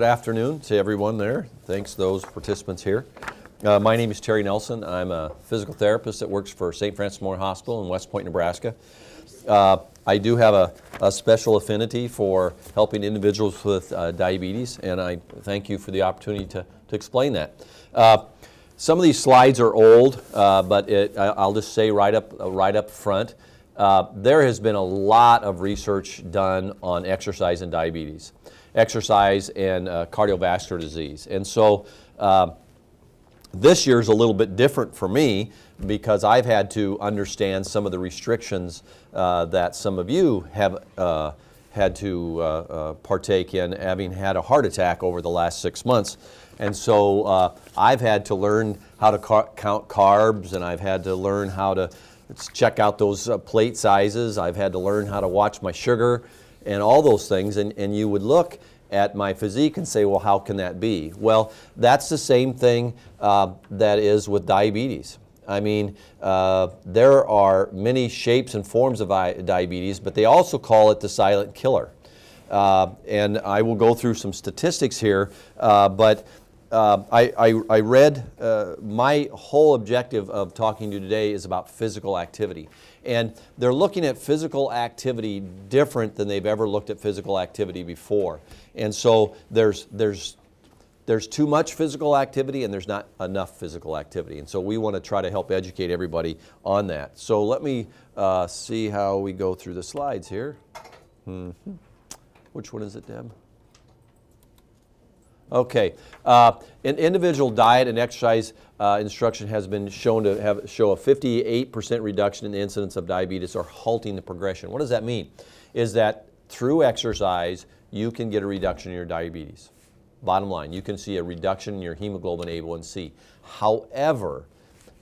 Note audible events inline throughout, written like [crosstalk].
Good afternoon to everyone there. Thanks those participants here. Uh, my name is Terry Nelson. I'm a physical therapist that works for St. Francis Memorial Hospital in West Point, Nebraska. Uh, I do have a, a, special affinity for helping individuals with uh, diabetes, and I thank you for the opportunity to, to explain that. Uh, some of these slides are old, uh, but it, I'll just say right up, right up front, uh, there has been a lot of research done on exercise and diabetes, exercise and uh, cardiovascular disease. And so uh, this year is a little bit different for me because I've had to understand some of the restrictions uh, that some of you have uh, had to uh, partake in, having had a heart attack over the last six months. And so uh, I've had to learn how to car- count carbs and I've had to learn how to check out those uh, plate sizes. I've had to learn how to watch my sugar and all those things. And, and you would look at my physique and say, well, how can that be? Well, that's the same thing uh, that is with diabetes. I mean, uh, there are many shapes and forms of diabetes, but they also call it the silent killer. Uh, and I will go through some statistics here, uh, but uh, I, I, I, read, uh, my whole objective of talking to you today is about physical activity. And they're looking at physical activity different than they've ever looked at physical activity before. And so there's, there's, there's too much physical activity and there's not enough physical activity. And so we want to try to help educate everybody on that. So let me uh, see how we go through the slides here. Mm-hmm. Which one is it, Deb? Okay. Uh, an individual diet and exercise uh, instruction has been shown to have show a 58% reduction in the incidence of diabetes or halting the progression. What does that mean? Is that through exercise you can get a reduction in your diabetes. Bottom line, you can see a reduction in your hemoglobin A1C. However,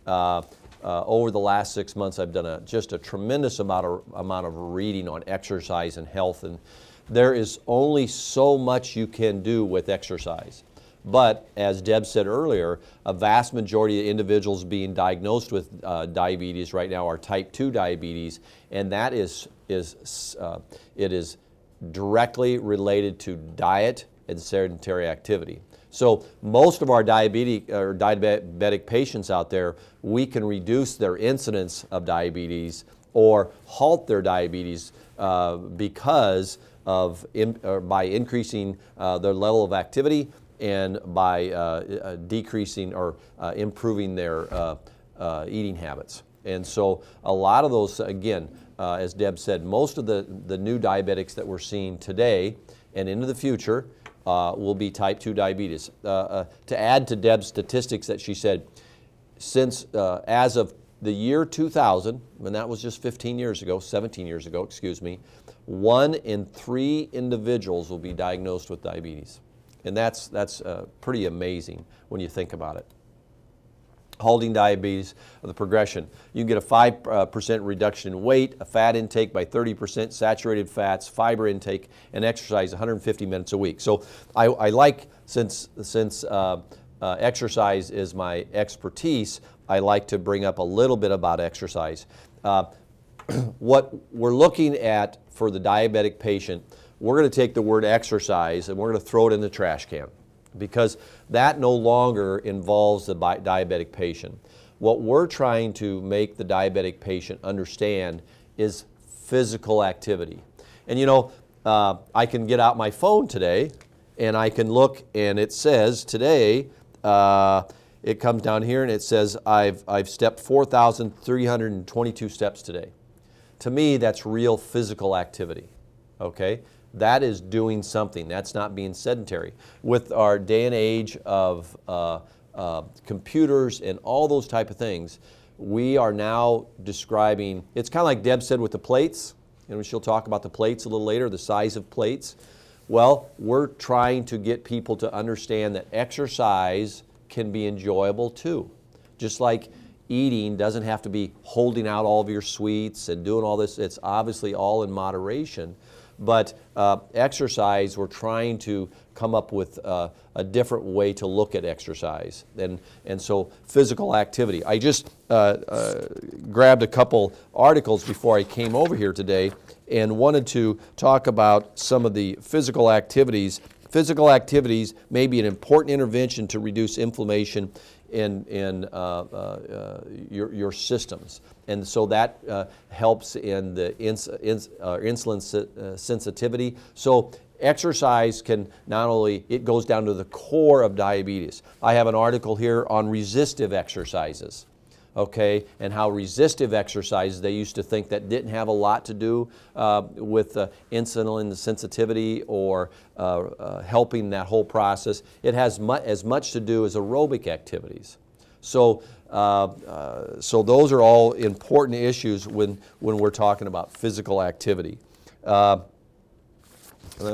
uh, uh, over the last six months, I've done a, just a tremendous amount of, amount of reading on exercise and health and there is only so much you can do with exercise. But as Deb said earlier, a vast majority of individuals being diagnosed with uh, diabetes right now are type 2 diabetes, and that is, is, uh, it is directly related to diet and sedentary activity. So most of our diabetic, or diabetic patients out there, we can reduce their incidence of diabetes or halt their diabetes uh, because of in, by increasing uh, their level of activity and by uh, uh decreasing or uh, improving their uh, eating habits. And so a lot of those, again, as Deb said, most of the, the new diabetics that we're seeing today and into the future will be type 2 diabetes. to add to Deb's statistics that she said, since as of the year 2000, and that was just 15 years ago, 17 years ago, excuse me, one in three individuals will be diagnosed with diabetes. And that's, that's uh, pretty amazing when you think about it. Halting diabetes, the progression. You can get a 5% uh, reduction in weight, a fat intake by 30%, saturated fats, fiber intake, and exercise 150 minutes a week. So I, I like, since, since uh, uh, exercise is my expertise, I like to bring up a little bit about exercise. Uh, [clears throat] what we're looking at for the diabetic patient, we're going to take the word exercise and we're going to throw it in the trash can because that no longer involves the diabetic patient. What we're trying to make the diabetic patient understand is physical activity. And you know, uh, I can get out my phone today and I can look and it says today, uh, it comes down here and it says I've, I've stepped 4,322 steps today. To me, that's real physical activity. Okay? That is doing something. That's not being sedentary. With our day and age of uh, uh, computers and all those type of things, we are now describing, it's kind of like Deb said with the plates, and she'll talk about the plates a little later, the size of plates. Well, we're trying to get people to understand that exercise can be enjoyable too. Just like eating doesn't have to be holding out all of your sweets and doing all this, it's obviously all in moderation. But uh, exercise, we're trying to come up with uh, a different way to look at exercise. And, and so, physical activity. I just uh, uh grabbed a couple articles before I came over here today and wanted to talk about some of the physical activities physical activities may be an important intervention to reduce inflammation in, in uh, uh, uh, your, your systems. And so that uh, helps in the ins, ins, uh, insulin se- sensitivity. So exercise can not only, it goes down to the core of diabetes. I have an article here on resistive exercises okay, and how resistive exercises they used to think that didn't have a lot to do uh, with uh, insulin sensitivity or uh, uh, helping that whole process. It has mu- as much to do as aerobic activities. So, uh, uh, so those are all important issues when, when we're talking about physical activity. let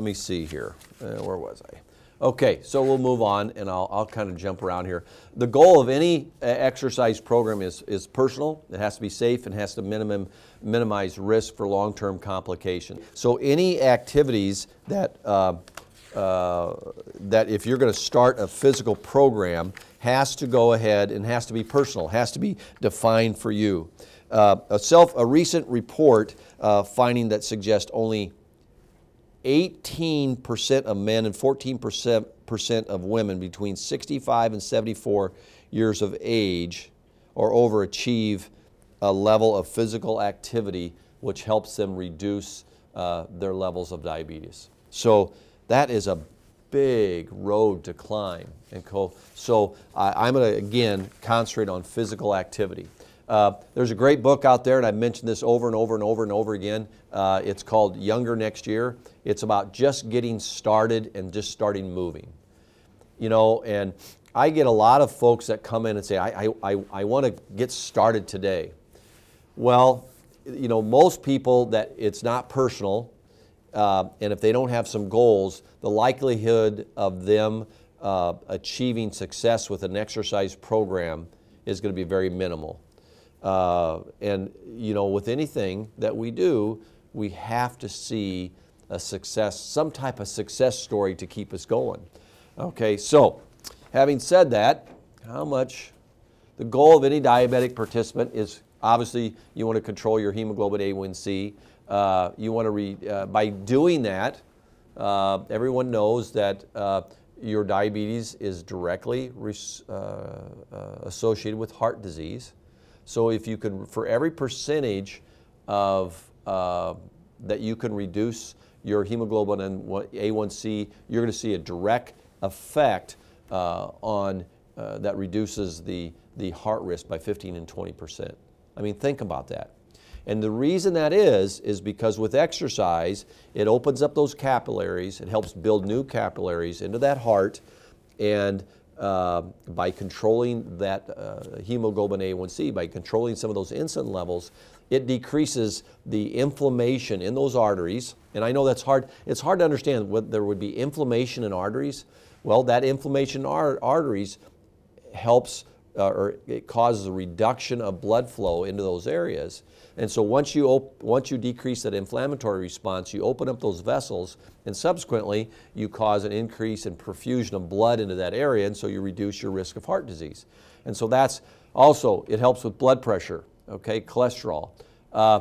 me see here. where was I? Okay, so we'll move on and I'll, I'll kind of jump around here. The goal of any uh, exercise program is, is personal, it has to be safe, and has to minimum, minimize risk for long term complications. So, any activities that, uh, uh, that if you're going to start a physical program, has to go ahead and has to be personal, has to be defined for you. Uh, a, self, a recent report uh, finding that suggests only 18% of men and 14% of women between 65 and 74 years of age or over achieve a level of physical activity which helps them reduce uh, their levels of diabetes. So that is a big road to climb. And so I, I'm going to again concentrate on physical activity. Uh, there's a great book out there, and I've mentioned this over and over and over and over again. Uh, it's called Younger Next Year. It's about just getting started and just starting moving. You know, and I get a lot of folks that come in and say, I, I, I want to get started today. Well, you know, most people that it's not personal, uh, and if they don't have some goals, the likelihood of them uh, achieving success with an exercise program is going to be very minimal. Uh, and you know, with anything that we do, we have to see a success, some type of success story to keep us going. Okay, so having said that, how much the goal of any diabetic participant is obviously you want to control your hemoglobin A1C. Uh, you want to re, uh, by doing that, uh, everyone knows that uh, your diabetes is directly res, uh, associated with heart disease. So if you could, for every percentage of uh, that you can reduce your hemoglobin and A1C, you're going to see a direct effect uh, on uh, that reduces the, the heart risk by 15 and 20 percent. I mean, think about that. And the reason that is, is because with exercise, it opens up those capillaries, it helps build new capillaries into that heart, and uh, by controlling that uh, hemoglobin A1C, by controlling some of those insulin levels, it decreases the inflammation in those arteries. And I know that's hard, it's hard to understand what there would be inflammation in arteries. Well, that inflammation in arteries helps uh, or it causes a reduction of blood flow into those areas. And so once you, op- once you decrease that inflammatory response, you open up those vessels, and subsequently you cause an increase in perfusion of blood into that area, and so you reduce your risk of heart disease. And so that's also, it helps with blood pressure, okay, cholesterol. Uh,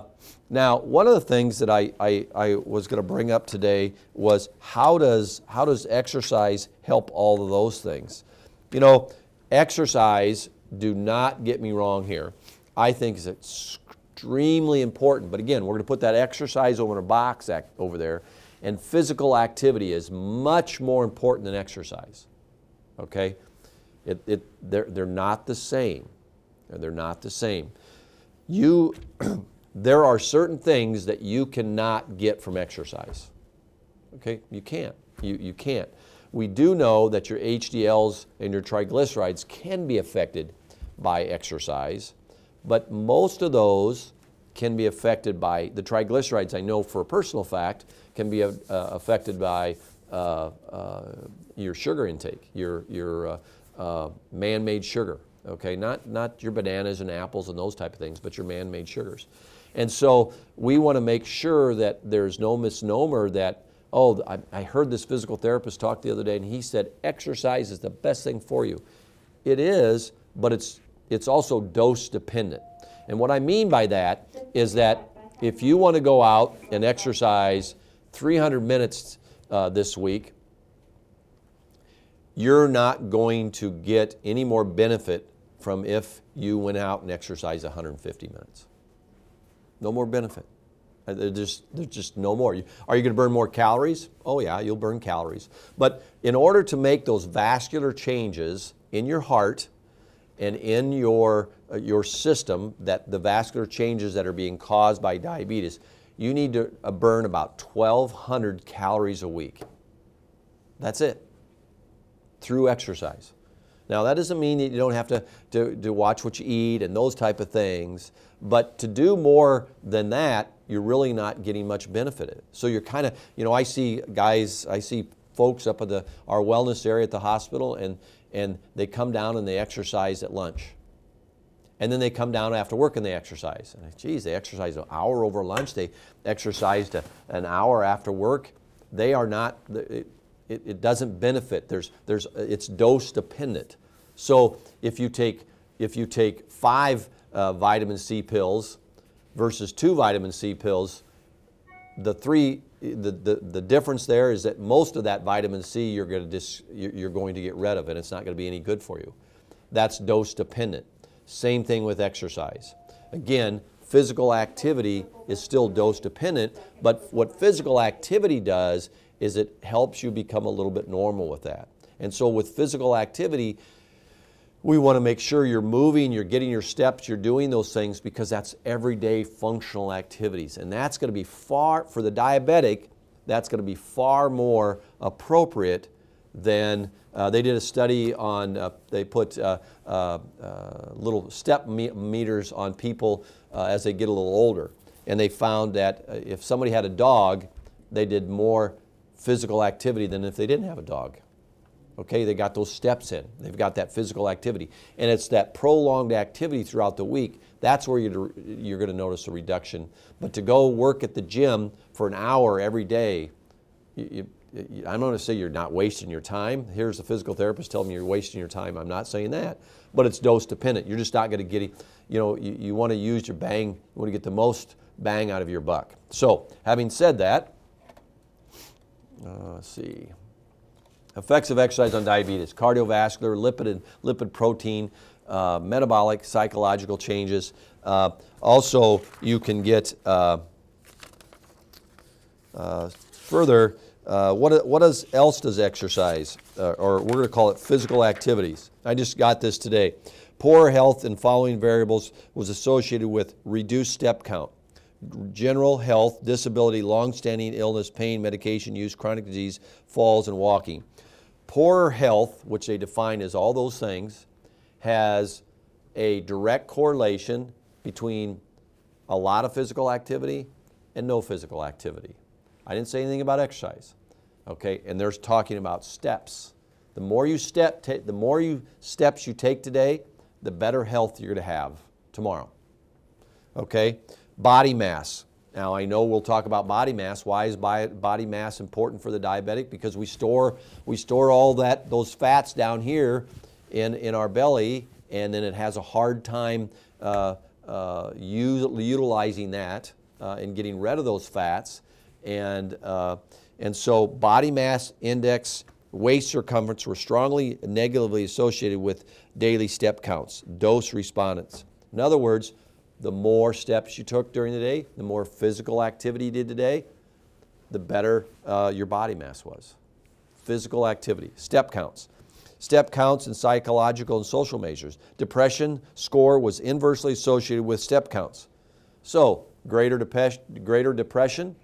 now, one of the things that I, I, I was going to bring up today was how does, how does exercise help all of those things? You know, exercise, do not get me wrong here, I think is extremely important. But again, we're going to put that exercise over in a box over there, and physical activity is much more important than exercise. Okay? It, it, they're, they're not the same. They're not the same. You, [clears throat] there are certain things that you cannot get from exercise. Okay? You can't. You, you can't. We do know that your HDLs and your triglycerides can be affected by exercise. But most of those can be affected by the triglycerides. I know for a personal fact can be uh, affected by uh, uh, your sugar intake, your your uh, uh, man-made sugar. Okay, not not your bananas and apples and those type of things, but your man-made sugars. And so we want to make sure that there's no misnomer that oh I, I heard this physical therapist talk the other day and he said exercise is the best thing for you. It is, but it's it's also dose dependent. And what I mean by that is that if you want to go out and exercise 300 minutes uh, this week, you're not going to get any more benefit from if you went out and exercised 150 minutes. No more benefit. Uh, there's just, there's just no more. Are you going to burn more calories? Oh, yeah, you'll burn calories. But in order to make those vascular changes in your heart and in your, uh, your system, that the vascular changes that are being caused by diabetes, you need to uh, burn about 1,200 calories a week. That's it, through exercise. Now, that doesn't mean that you don't have to, to, to watch what you eat and those type of things, but to do more than that, you're really not getting much benefit. So you're kind of, you know, I see guys, I see folks up at the, our wellness area at the hospital, and, and they come down and they exercise at lunch. And then they come down after work and they exercise. And geez, they exercise an hour over lunch, they exercised an hour after work. They are not, it, it, it doesn't benefit. There's, there's, it's dose dependent. So if you take, if you take five uh, vitamin C pills versus two vitamin C pills, the three, the, the, the difference there is that most of that vitamin C you're going, to dis, you're going to get rid of and it's not going to be any good for you. That's dose dependent. Same thing with exercise. Again, physical activity is still dose dependent, but what physical activity does is it helps you become a little bit normal with that. And so with physical activity, we want to make sure you're moving, you're getting your steps, you're doing those things because that's everyday functional activities. And that's going to be far, for the diabetic, that's going to be far more appropriate than uh, they did a study on, uh, they put uh, uh, uh little step me- meters on people uh, as they get a little older. And they found that if somebody had a dog, they did more physical activity than if they didn't have a dog. Okay, they got those steps in. They've got that physical activity. And it's that prolonged activity throughout the week. That's where you're, you're going to notice a reduction. But to go work at the gym for an hour every day, you, you, I'm going to say you're not wasting your time. Here's a physical therapist telling me you're wasting your time. I'm not saying that. But it's dose dependent. You're just not going to get, it. you know, you, you want to use your bang, you want to get the most bang out of your buck. So, having said that, uh, let's see. Effects of exercise on diabetes, cardiovascular, lipid and lipoprotein, uh, metabolic, psychological changes. Uh, also, you can get uh, uh further, uh, what, what else does exercise, uh, or we're going to call it physical activities. I just got this today. Poor health in following variables was associated with reduced step count general health, disability, long-standing illness, pain, medication use, chronic disease, falls, and walking. Poor health, which they define as all those things, has a direct correlation between a lot of physical activity and no physical activity. I didn't say anything about exercise. Okay, and there's talking about steps. The more you step, the more you steps you take today, the better health you're going to have tomorrow. Okay, body mass. Now, I know we'll talk about body mass. Why is body mass important for the diabetic? Because we store, we store all that, those fats down here in, in our belly, and then it has a hard time uh, uh, utilizing that uh, and getting rid of those fats. And, uh, and so, body mass index, waist circumference were strongly negatively associated with daily step counts, dose respondents. In other words, the more steps you took during the day, the more physical activity you did today, the better uh, your body mass was. Physical activity, step counts. Step counts and psychological and social measures. Depression score was inversely associated with step counts. So, greater, dep- greater depression,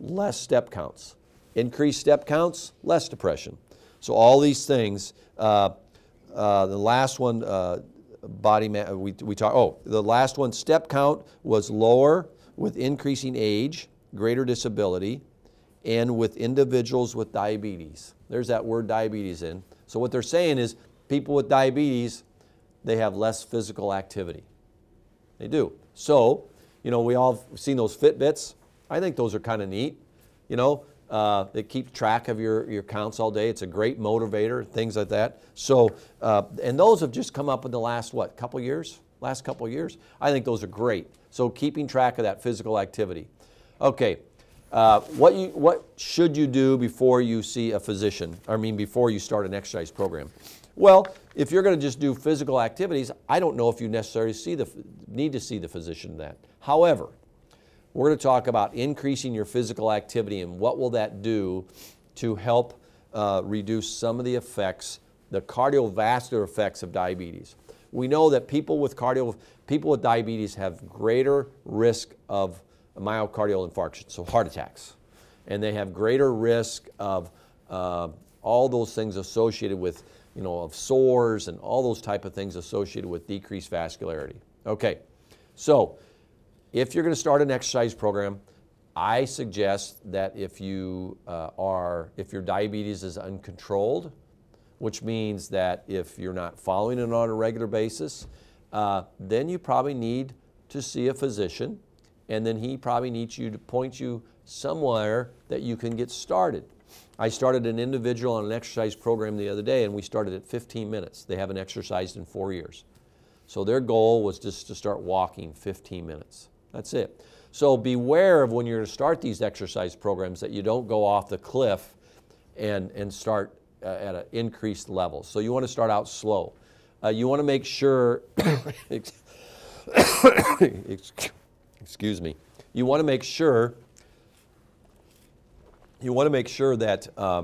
less step counts. Increased step counts, less depression. So, all these things, uh, uh, the last one, uh, body mass, we, we talk, oh, the last one, step count was lower with increasing age, greater disability, and with individuals with diabetes. There's that word diabetes in. So what they're saying is people with diabetes, they have less physical activity. They do. So, you know, we all have seen those Fitbits. I think those are kind of neat. You know, uh, that keeps track of your, your counts all day. It's a great motivator, things like that. So, uh, and those have just come up in the last, what, couple years? Last couple years? I think those are great. So, keeping track of that physical activity. Okay, Uh, what, you, what should you do before you see a physician? I mean, before you start an exercise program? Well, if you're going to just do physical activities, I don't know if you necessarily see the, need to see the physician then. However, we're going to talk about increasing your physical activity and what will that do to help uh, reduce some of the effects, the cardiovascular effects of diabetes. We know that people with cardio, people with diabetes have greater risk of myocardial infarction, so heart attacks, and they have greater risk of uh, all those things associated with, you know, of sores and all those type of things associated with decreased vascularity. Okay, so if you're going to start an exercise program, I suggest that if you uh, are, if your diabetes is uncontrolled, which means that if you're not following it on a regular basis, uh, then you probably need to see a physician, and then he probably needs you to point you somewhere that you can get started. I started an individual on an exercise program the other day, and we started at 15 minutes. They haven't exercised in four years. So their goal was just to start walking 15 minutes. That's it. So beware of when you're to start these exercise programs that you don't go off the cliff and, and start uh, at an increased level. So you want to start out slow. Uh, you want to make sure, [coughs] [coughs] excuse me, you want to make sure, you want to make sure that uh,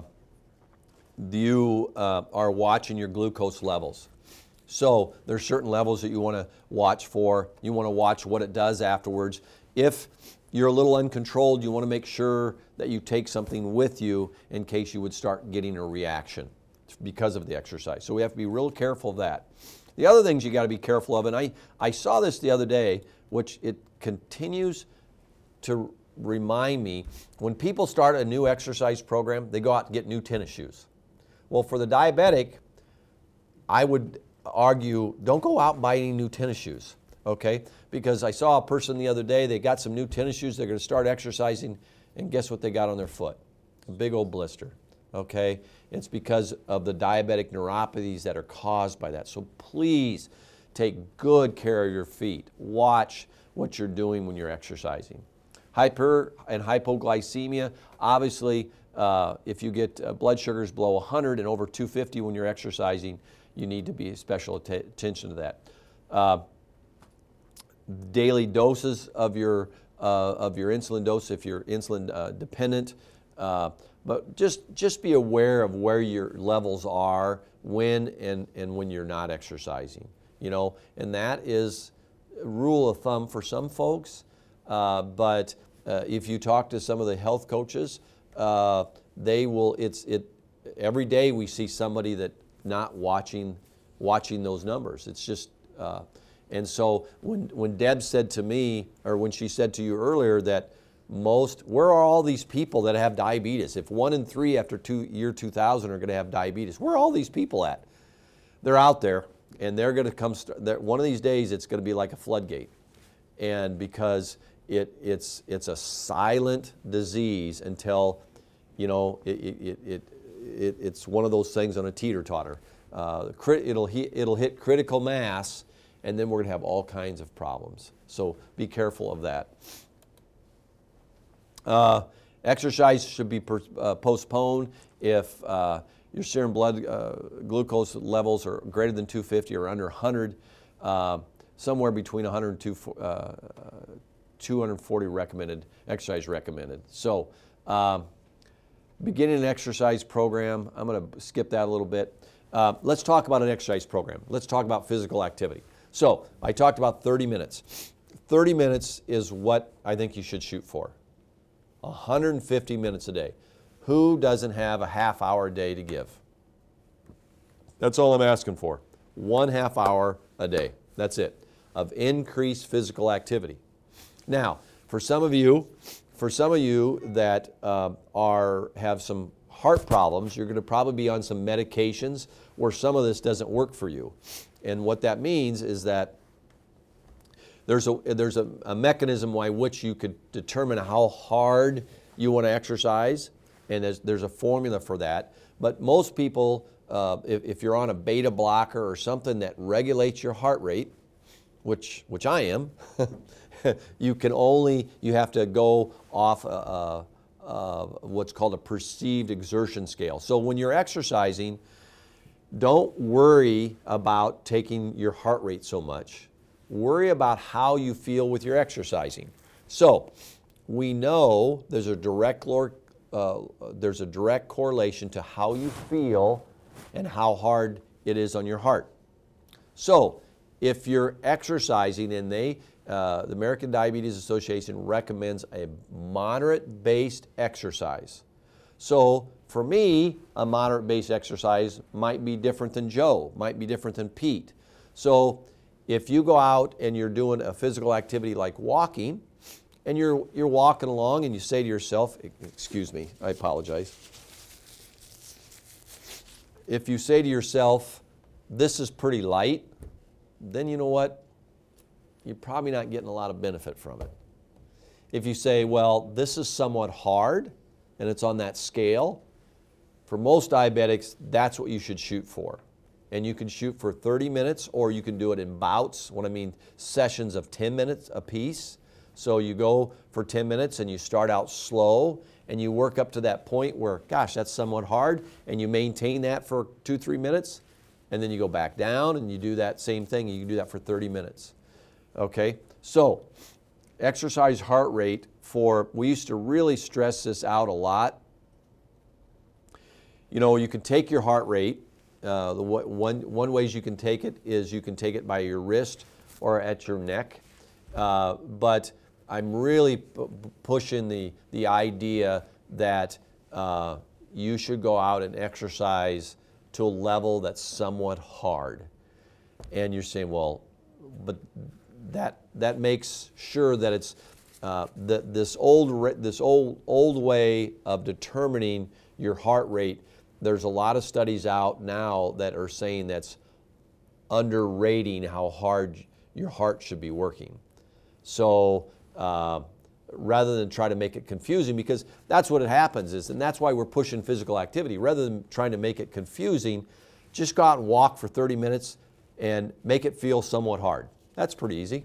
you uh, are watching your glucose levels. So there's certain levels that you want to watch for. You want to watch what it does afterwards. If you're a little uncontrolled, you want to make sure that you take something with you in case you would start getting a reaction because of the exercise. So we have to be real careful of that. The other things you got to be careful of, and I, I saw this the other day, which it continues to remind me when people start a new exercise program, they go out and get new tennis shoes. Well, for the diabetic, I would argue don't go out and buy any new tennis shoes, okay? Because I saw a person the other day, they got some new tennis shoes, they're gonna start exercising, and guess what they got on their foot? A big old blister, okay? It's because of the diabetic neuropathies that are caused by that. So please take good care of your feet. Watch what you're doing when you're exercising. Hyper and hypoglycemia, obviously, uh, if you get uh, blood sugars below 100 and over 250 when you're exercising, you need to be special attention to that. Uh, daily doses of your uh, of your insulin dose if you're insulin uh, dependent. Uh, but just just be aware of where your levels are when and, and when you're not exercising. You know, and that is rule of thumb for some folks. Uh, but uh, if you talk to some of the health coaches, they will. It's it. Every day we see somebody that not watching, watching those numbers. It's just, uh, and so when, when Deb said to me, or when she said to you earlier that most, where are all these people that have diabetes? If one in three after two, year 2000 are going to have diabetes, where are all these people at? They're out there, and they're going to come. One of these days, it's going to be like a floodgate, and because it, it's it's a silent disease until, you know, it, it, it it, it's one of those things on a teeter totter. Uh, it'll, hit, it'll hit critical mass, and then we're going to have all kinds of problems. So be careful of that. Uh, exercise should be per, uh, postponed if uh, your serum blood uh, glucose levels are greater than 250 or under 100, uh, somewhere between 100 and 240 recommended, exercise recommended. So um, beginning an exercise program. I'm going to skip that a little bit. Uh, let's talk about an exercise program. Let's talk about physical activity. So I talked about 30 minutes. 30 minutes is what I think you should shoot for. 150 minutes a day. Who doesn't have a half hour a day to give? That's all I'm asking for. One half hour a day. That's it. Of increased physical activity. Now, for some of you, for some of you that uh, are have some heart problems, you're going to probably be on some medications where some of this doesn't work for you. And what that means is that there's a there's a, a mechanism by which you could determine how hard you want to exercise, and there's, there's a formula for that. But most people, uh, if, if you're on a beta blocker or something that regulates your heart rate, which which I am. [laughs] [laughs] you can only, you have to go off a, a, uh, what's called a perceived exertion scale. So when you're exercising, don't worry about taking your heart rate so much. Worry about how you feel with your exercising. So we know there's a direct uh, there's a direct correlation to how you feel and how hard it is on your heart. So if you're exercising and they uh, the American Diabetes Association recommends a moderate based exercise. So for me, a moderate based exercise might be different than Joe, might be different than Pete. So if you go out and you're doing a physical activity like walking, and you're, you're walking along and you say to yourself, excuse me, I apologize. If you say to yourself, this is pretty light, then you know what? You're probably not getting a lot of benefit from it. If you say, well, this is somewhat hard and it's on that scale, for most diabetics, that's what you should shoot for. And you can shoot for 30 minutes or you can do it in bouts. What I mean, sessions of 10 minutes a piece. So you go for 10 minutes and you start out slow and you work up to that point where, gosh, that's somewhat hard, and you maintain that for two, three minutes, and then you go back down and you do that same thing. And you can do that for 30 minutes. Okay, so exercise heart rate for, we used to really stress this out a lot. You know, you can take your heart rate. Uh, the one, one ways you can take it is you can take it by your wrist or at your neck. Uh, but I'm really pushing the, the idea that uh, you should go out and exercise to a level that's somewhat hard. And you're saying, well, but that, that makes sure that it's uh, the, this old, this old, old way of determining your heart rate. There's a lot of studies out now that are saying that's underrating how hard your heart should be working. So uh, rather than try to make it confusing, because that's what it happens is, and that's why we're pushing physical activity. Rather than trying to make it confusing, just go out and walk for 30 minutes and make it feel somewhat hard. That's pretty easy.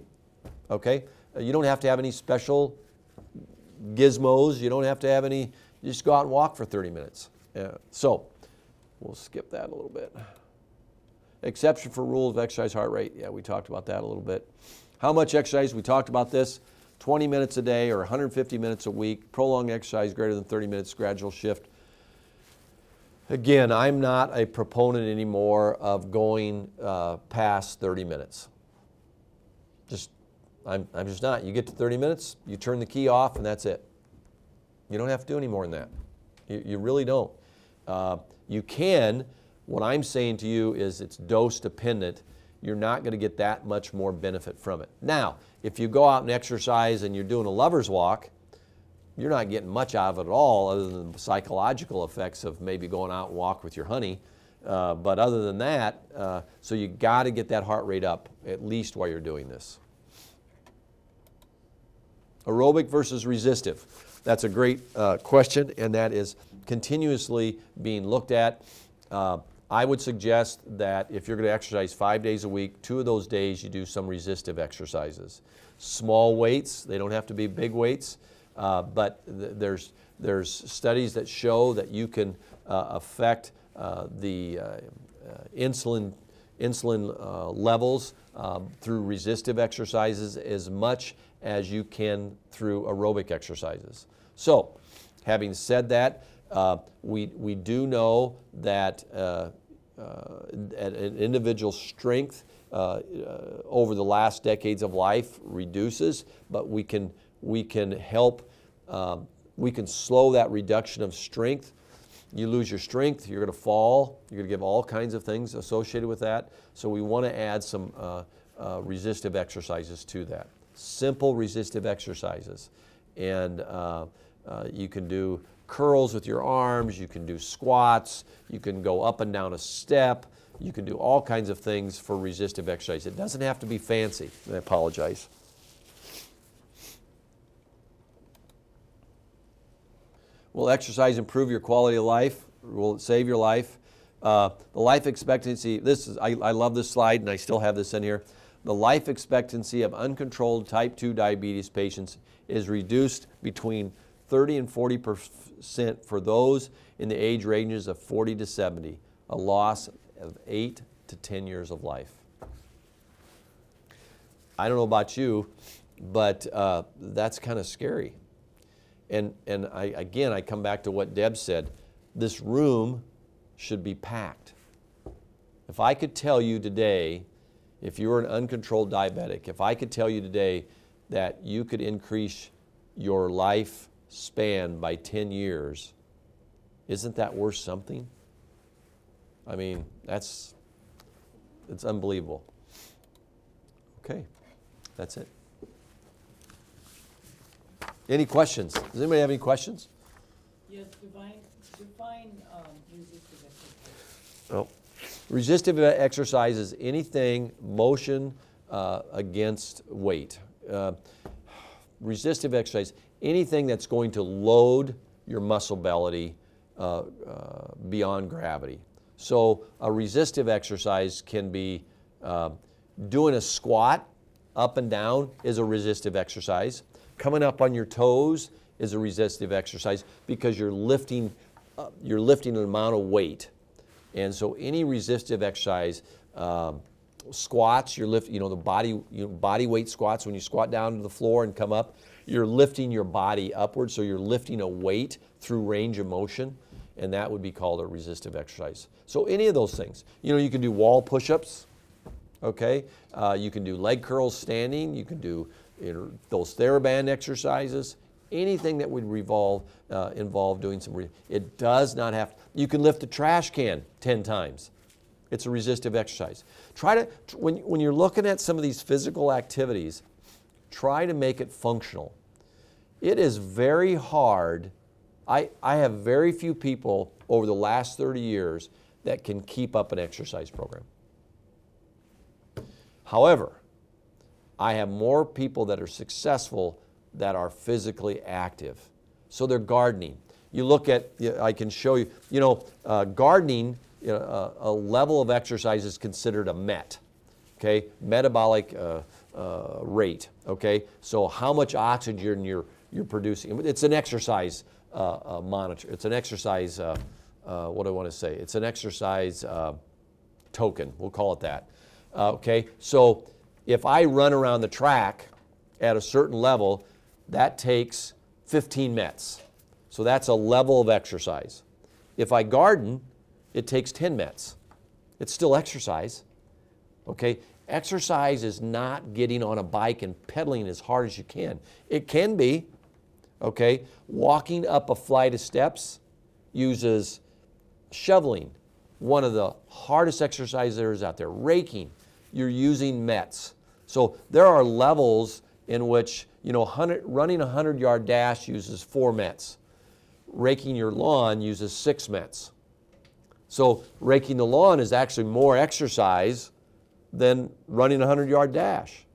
Okay? You don't have to have any special gizmos. You don't have to have any, you just go out and walk for 30 minutes. Yeah. So, we'll skip that a little bit. Exception for rule of exercise heart rate. Yeah, we talked about that a little bit. How much exercise? We talked about this. 20 minutes a day or 150 minutes a week. Prolonged exercise greater than 30 minutes, gradual shift. Again, I'm not a proponent anymore of going uh, past 30 minutes. I'm, I'm just not. You get to 30 minutes, you turn the key off, and that's it. You don't have to do any more than that. You, you really don't. Uh, you can, what I'm saying to you is it's dose dependent. You're not going to get that much more benefit from it. Now, if you go out and exercise and you're doing a lover's walk, you're not getting much out of it at all other than the psychological effects of maybe going out and walk with your honey. Uh, but other than that, uh, so you got to get that heart rate up at least while you're doing this. Aerobic versus resistive. That's a great uh, question, and that is continuously being looked at. Uh, I would suggest that if you're going to exercise five days a week, two of those days you do some resistive exercises. Small weights, they don't have to be big weights, uh, but th- there's, there's studies that show that you can uh, affect uh, the uh, insulin, insulin levels um, through resistive exercises as much as you can through aerobic exercises. So, having said that, uh, we, we do know that uh, uh, an individual strength over the last decades of life reduces, but we can, we can help, um, we can slow that reduction of strength you lose your strength, you're going to fall, you're going to give all kinds of things associated with that. So we want to add some uh, uh, resistive exercises to that. Simple resistive exercises. And uh, uh, you can do curls with your arms, you can do squats, you can go up and down a step, you can do all kinds of things for resistive exercise. It doesn't have to be fancy. I apologize. Will exercise improve your quality of life? Will it save your life? Uh, the life expectancy, this is, I, I love this slide and I still have this in here. The life expectancy of uncontrolled type 2 diabetes patients is reduced between 30 and 40 percent for those in the age ranges of 40 to 70, a loss of 8 to 10 years of life. I don't know about you, but uh, that's kind of scary. And, and I, again, I come back to what Deb said this room should be packed. If I could tell you today, if you were an uncontrolled diabetic, if I could tell you today that you could increase your life span by 10 years, isn't that worth something? I mean, that's it's unbelievable. Okay, that's it. Any questions? Does anybody have any questions? Yes, define, define um, resistive exercise. No. Resistive exercise is anything motion uh, against weight. Uh, resistive exercise, anything that's going to load your muscle belly uh, uh, beyond gravity. So a resistive exercise can be uh, doing a squat up and down is a resistive exercise. Coming up on your toes is a resistive exercise because you're lifting, uh, you're lifting an amount of weight. And so any resistive exercise, um, squats, you're lifting, you know, the body, you know, body weight squats, when you squat down to the floor and come up, you're lifting your body upward, so you're lifting a weight through range of motion, and that would be called a resistive exercise. So any of those things. You know, you can do wall push-ups, okay? Uh, you can do leg curls standing, you can do you know, those TheraBand exercises, anything that would revolve, uh, involve doing some, re- it does not have, to. you can lift a trash can 10 times. It's a resistive exercise. Try to, when, when you're looking at some of these physical activities, try to make it functional. It is very hard. I, I have very few people over the last 30 years that can keep up an exercise program. However, I have more people that are successful that are physically active. So they're gardening. You look at, I can show you, you know, uh, gardening, you know, uh, a level of exercise is considered a MET, okay? Metabolic uh, uh, rate, okay? So how much oxygen you're, you're producing. It's an exercise uh, uh, monitor. It's an exercise, what do I want to say? It's an exercise token. We'll call it that. Okay, so if I run around the track at a certain level, that takes 15 METs. So that's a level of exercise. If I garden, it takes 10 METs. It's still exercise. Okay? Exercise is not getting on a bike and pedaling as hard as you can. It can be, okay? Walking up a flight of steps uses shoveling, one of the hardest exercises out there. Raking, you're using METs. So there are levels in which, you know, 100, running a 100 yard dash uses four METs. Raking your lawn uses six METs. So raking the lawn is actually more exercise than running a 100 yard dash.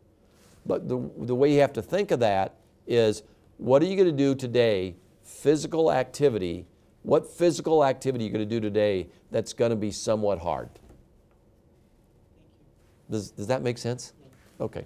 But the, the way you have to think of that is what are you going to do today, physical activity? What physical activity are you going to do today that's going to be somewhat hard? Does, does that make sense? Okay.